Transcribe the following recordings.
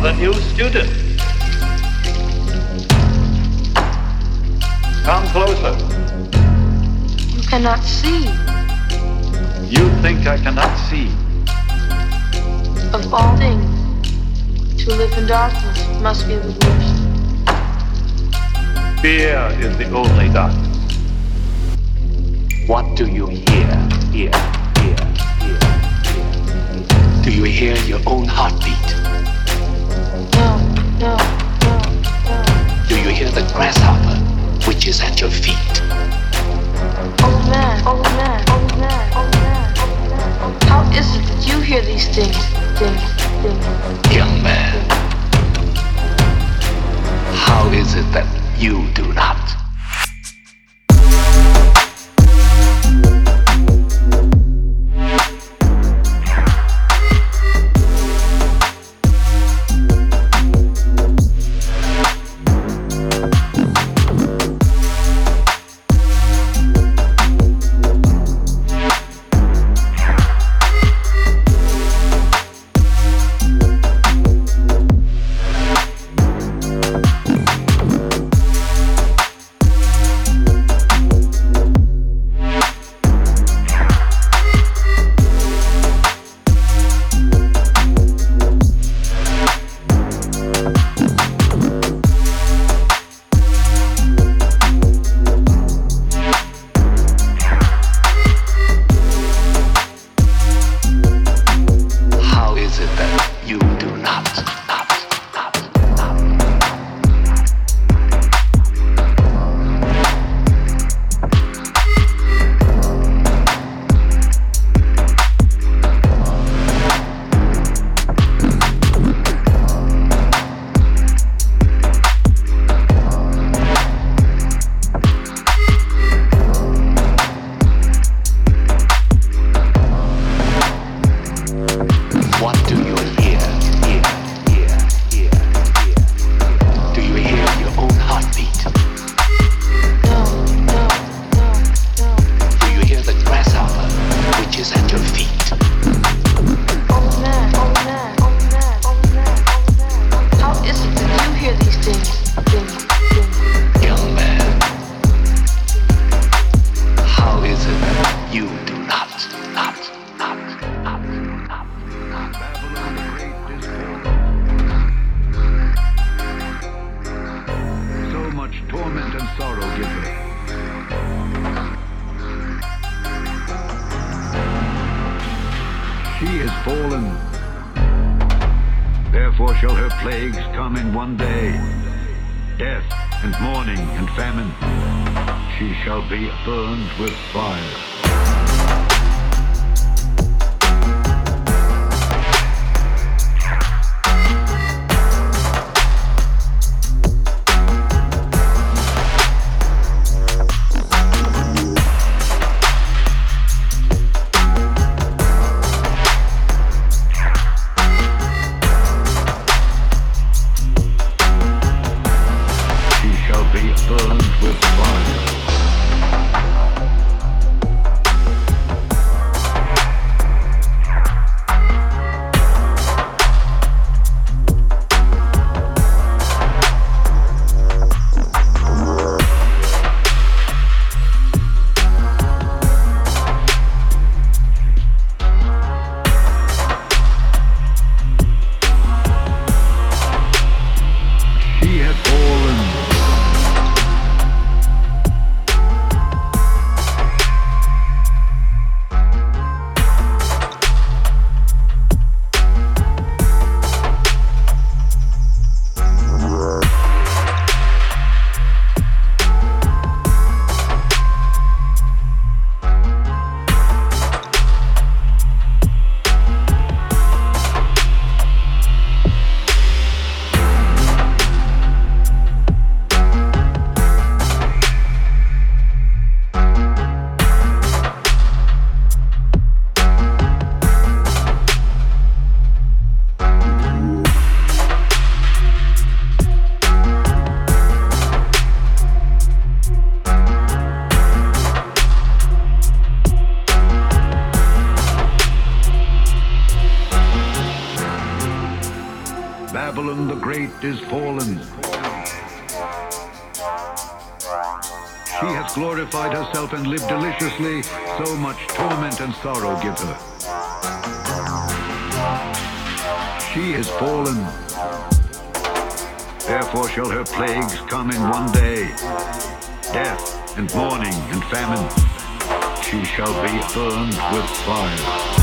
The new student. Come closer. You cannot see. You think I cannot see. Of all things, to live in darkness must be the worst. Fear is the only darkness. What do you hear? Hear, hear, hear, hear. Do you hear your own heartbeat? Do you hear the grasshopper which is at your feet? Old man, old man, old man, old man, old man. How is it that you hear these things, things, things? Young man, how is it that you do not? Is fallen. She hath glorified herself and lived deliciously, so much torment and sorrow give her. She is fallen. Therefore shall her plagues come in one day. Death and mourning and famine. She shall be burned with fire.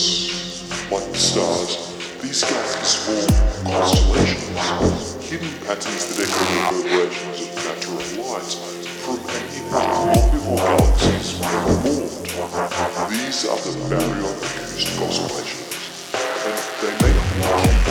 Like the stars, these skies form small constellations, hidden patterns that echo the vibrations of natural light from an infinite multiple galaxies formed. These are the baryon acoustic oscillations, and they make the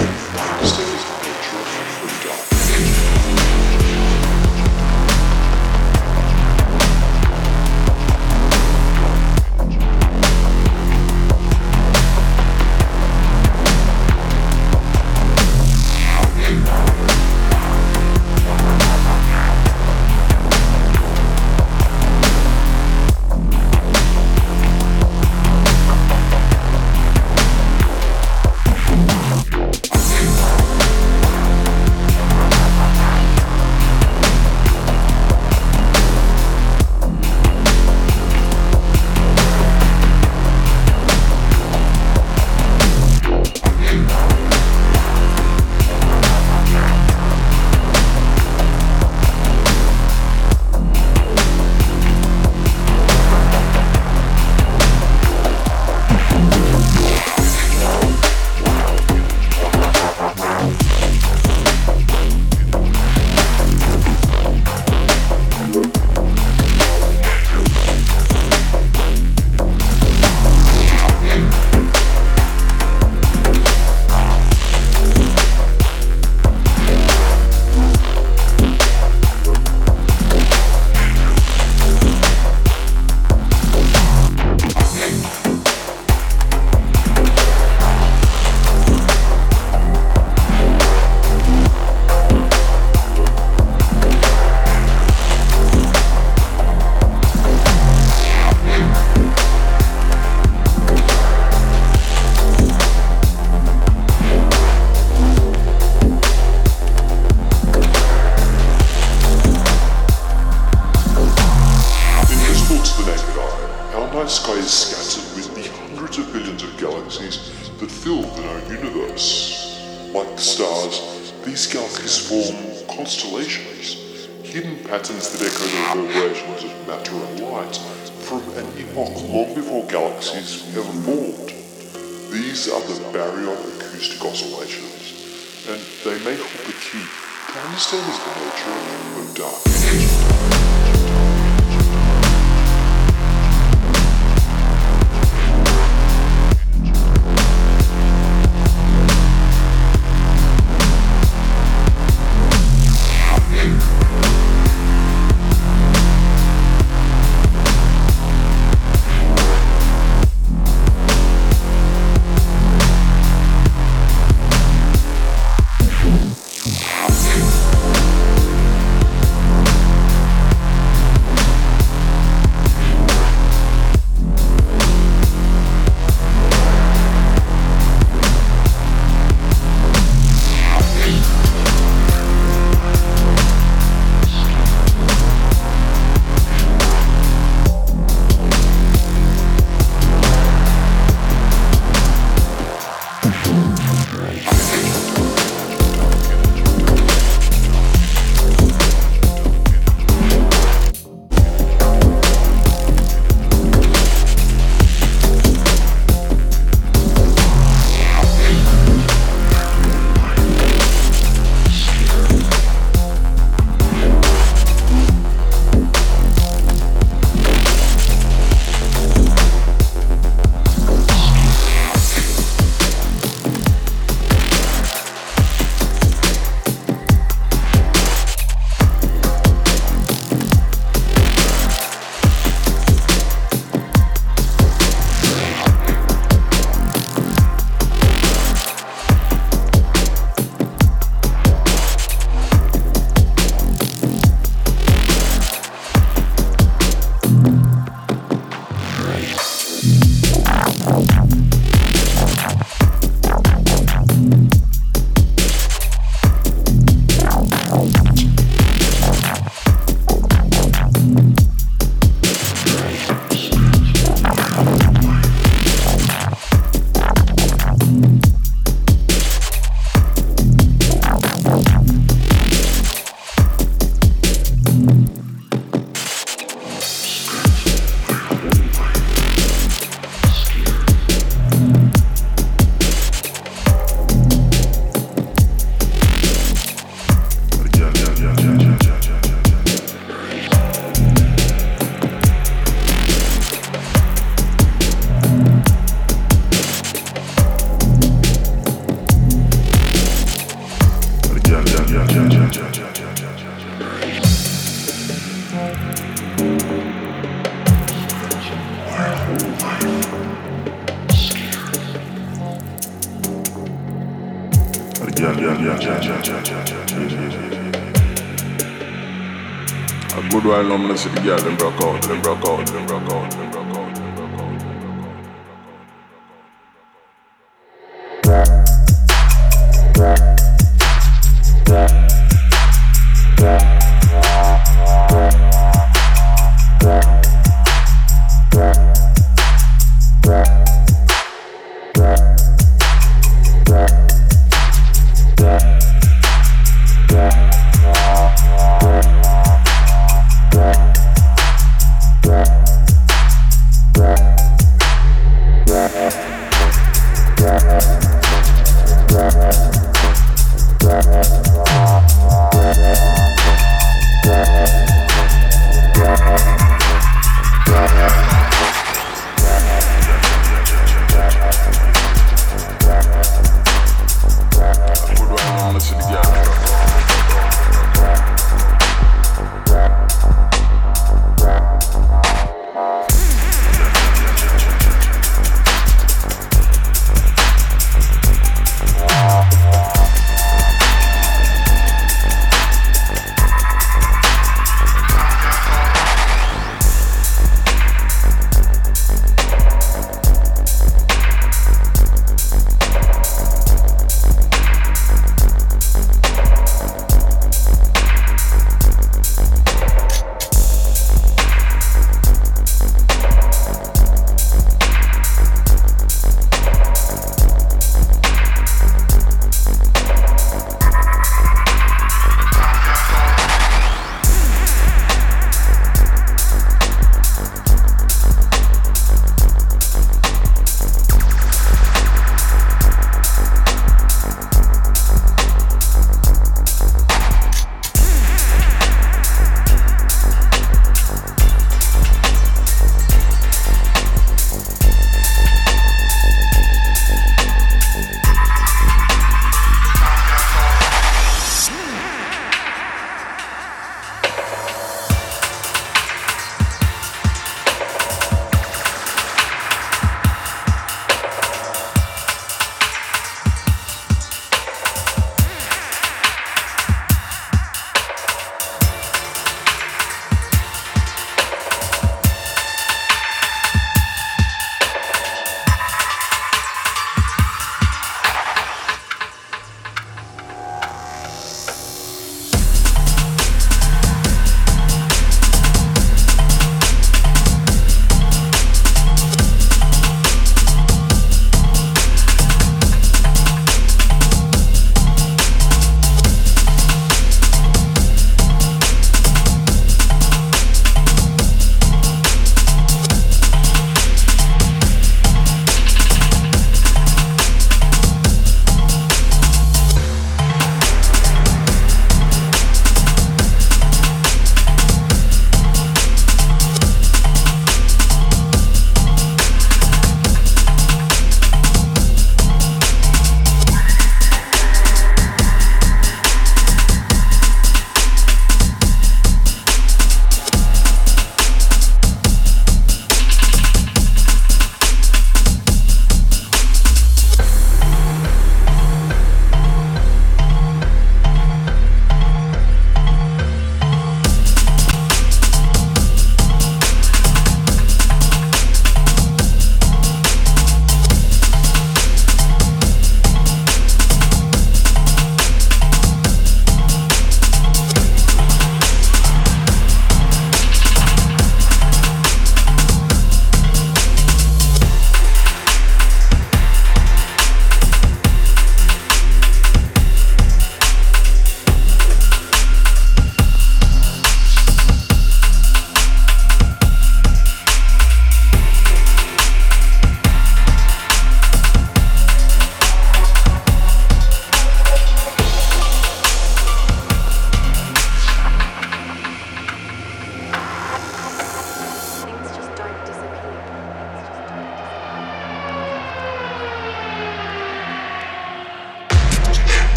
A good while I'm gonna see the girl, them broke out, them broke out, them broke out, them broke out.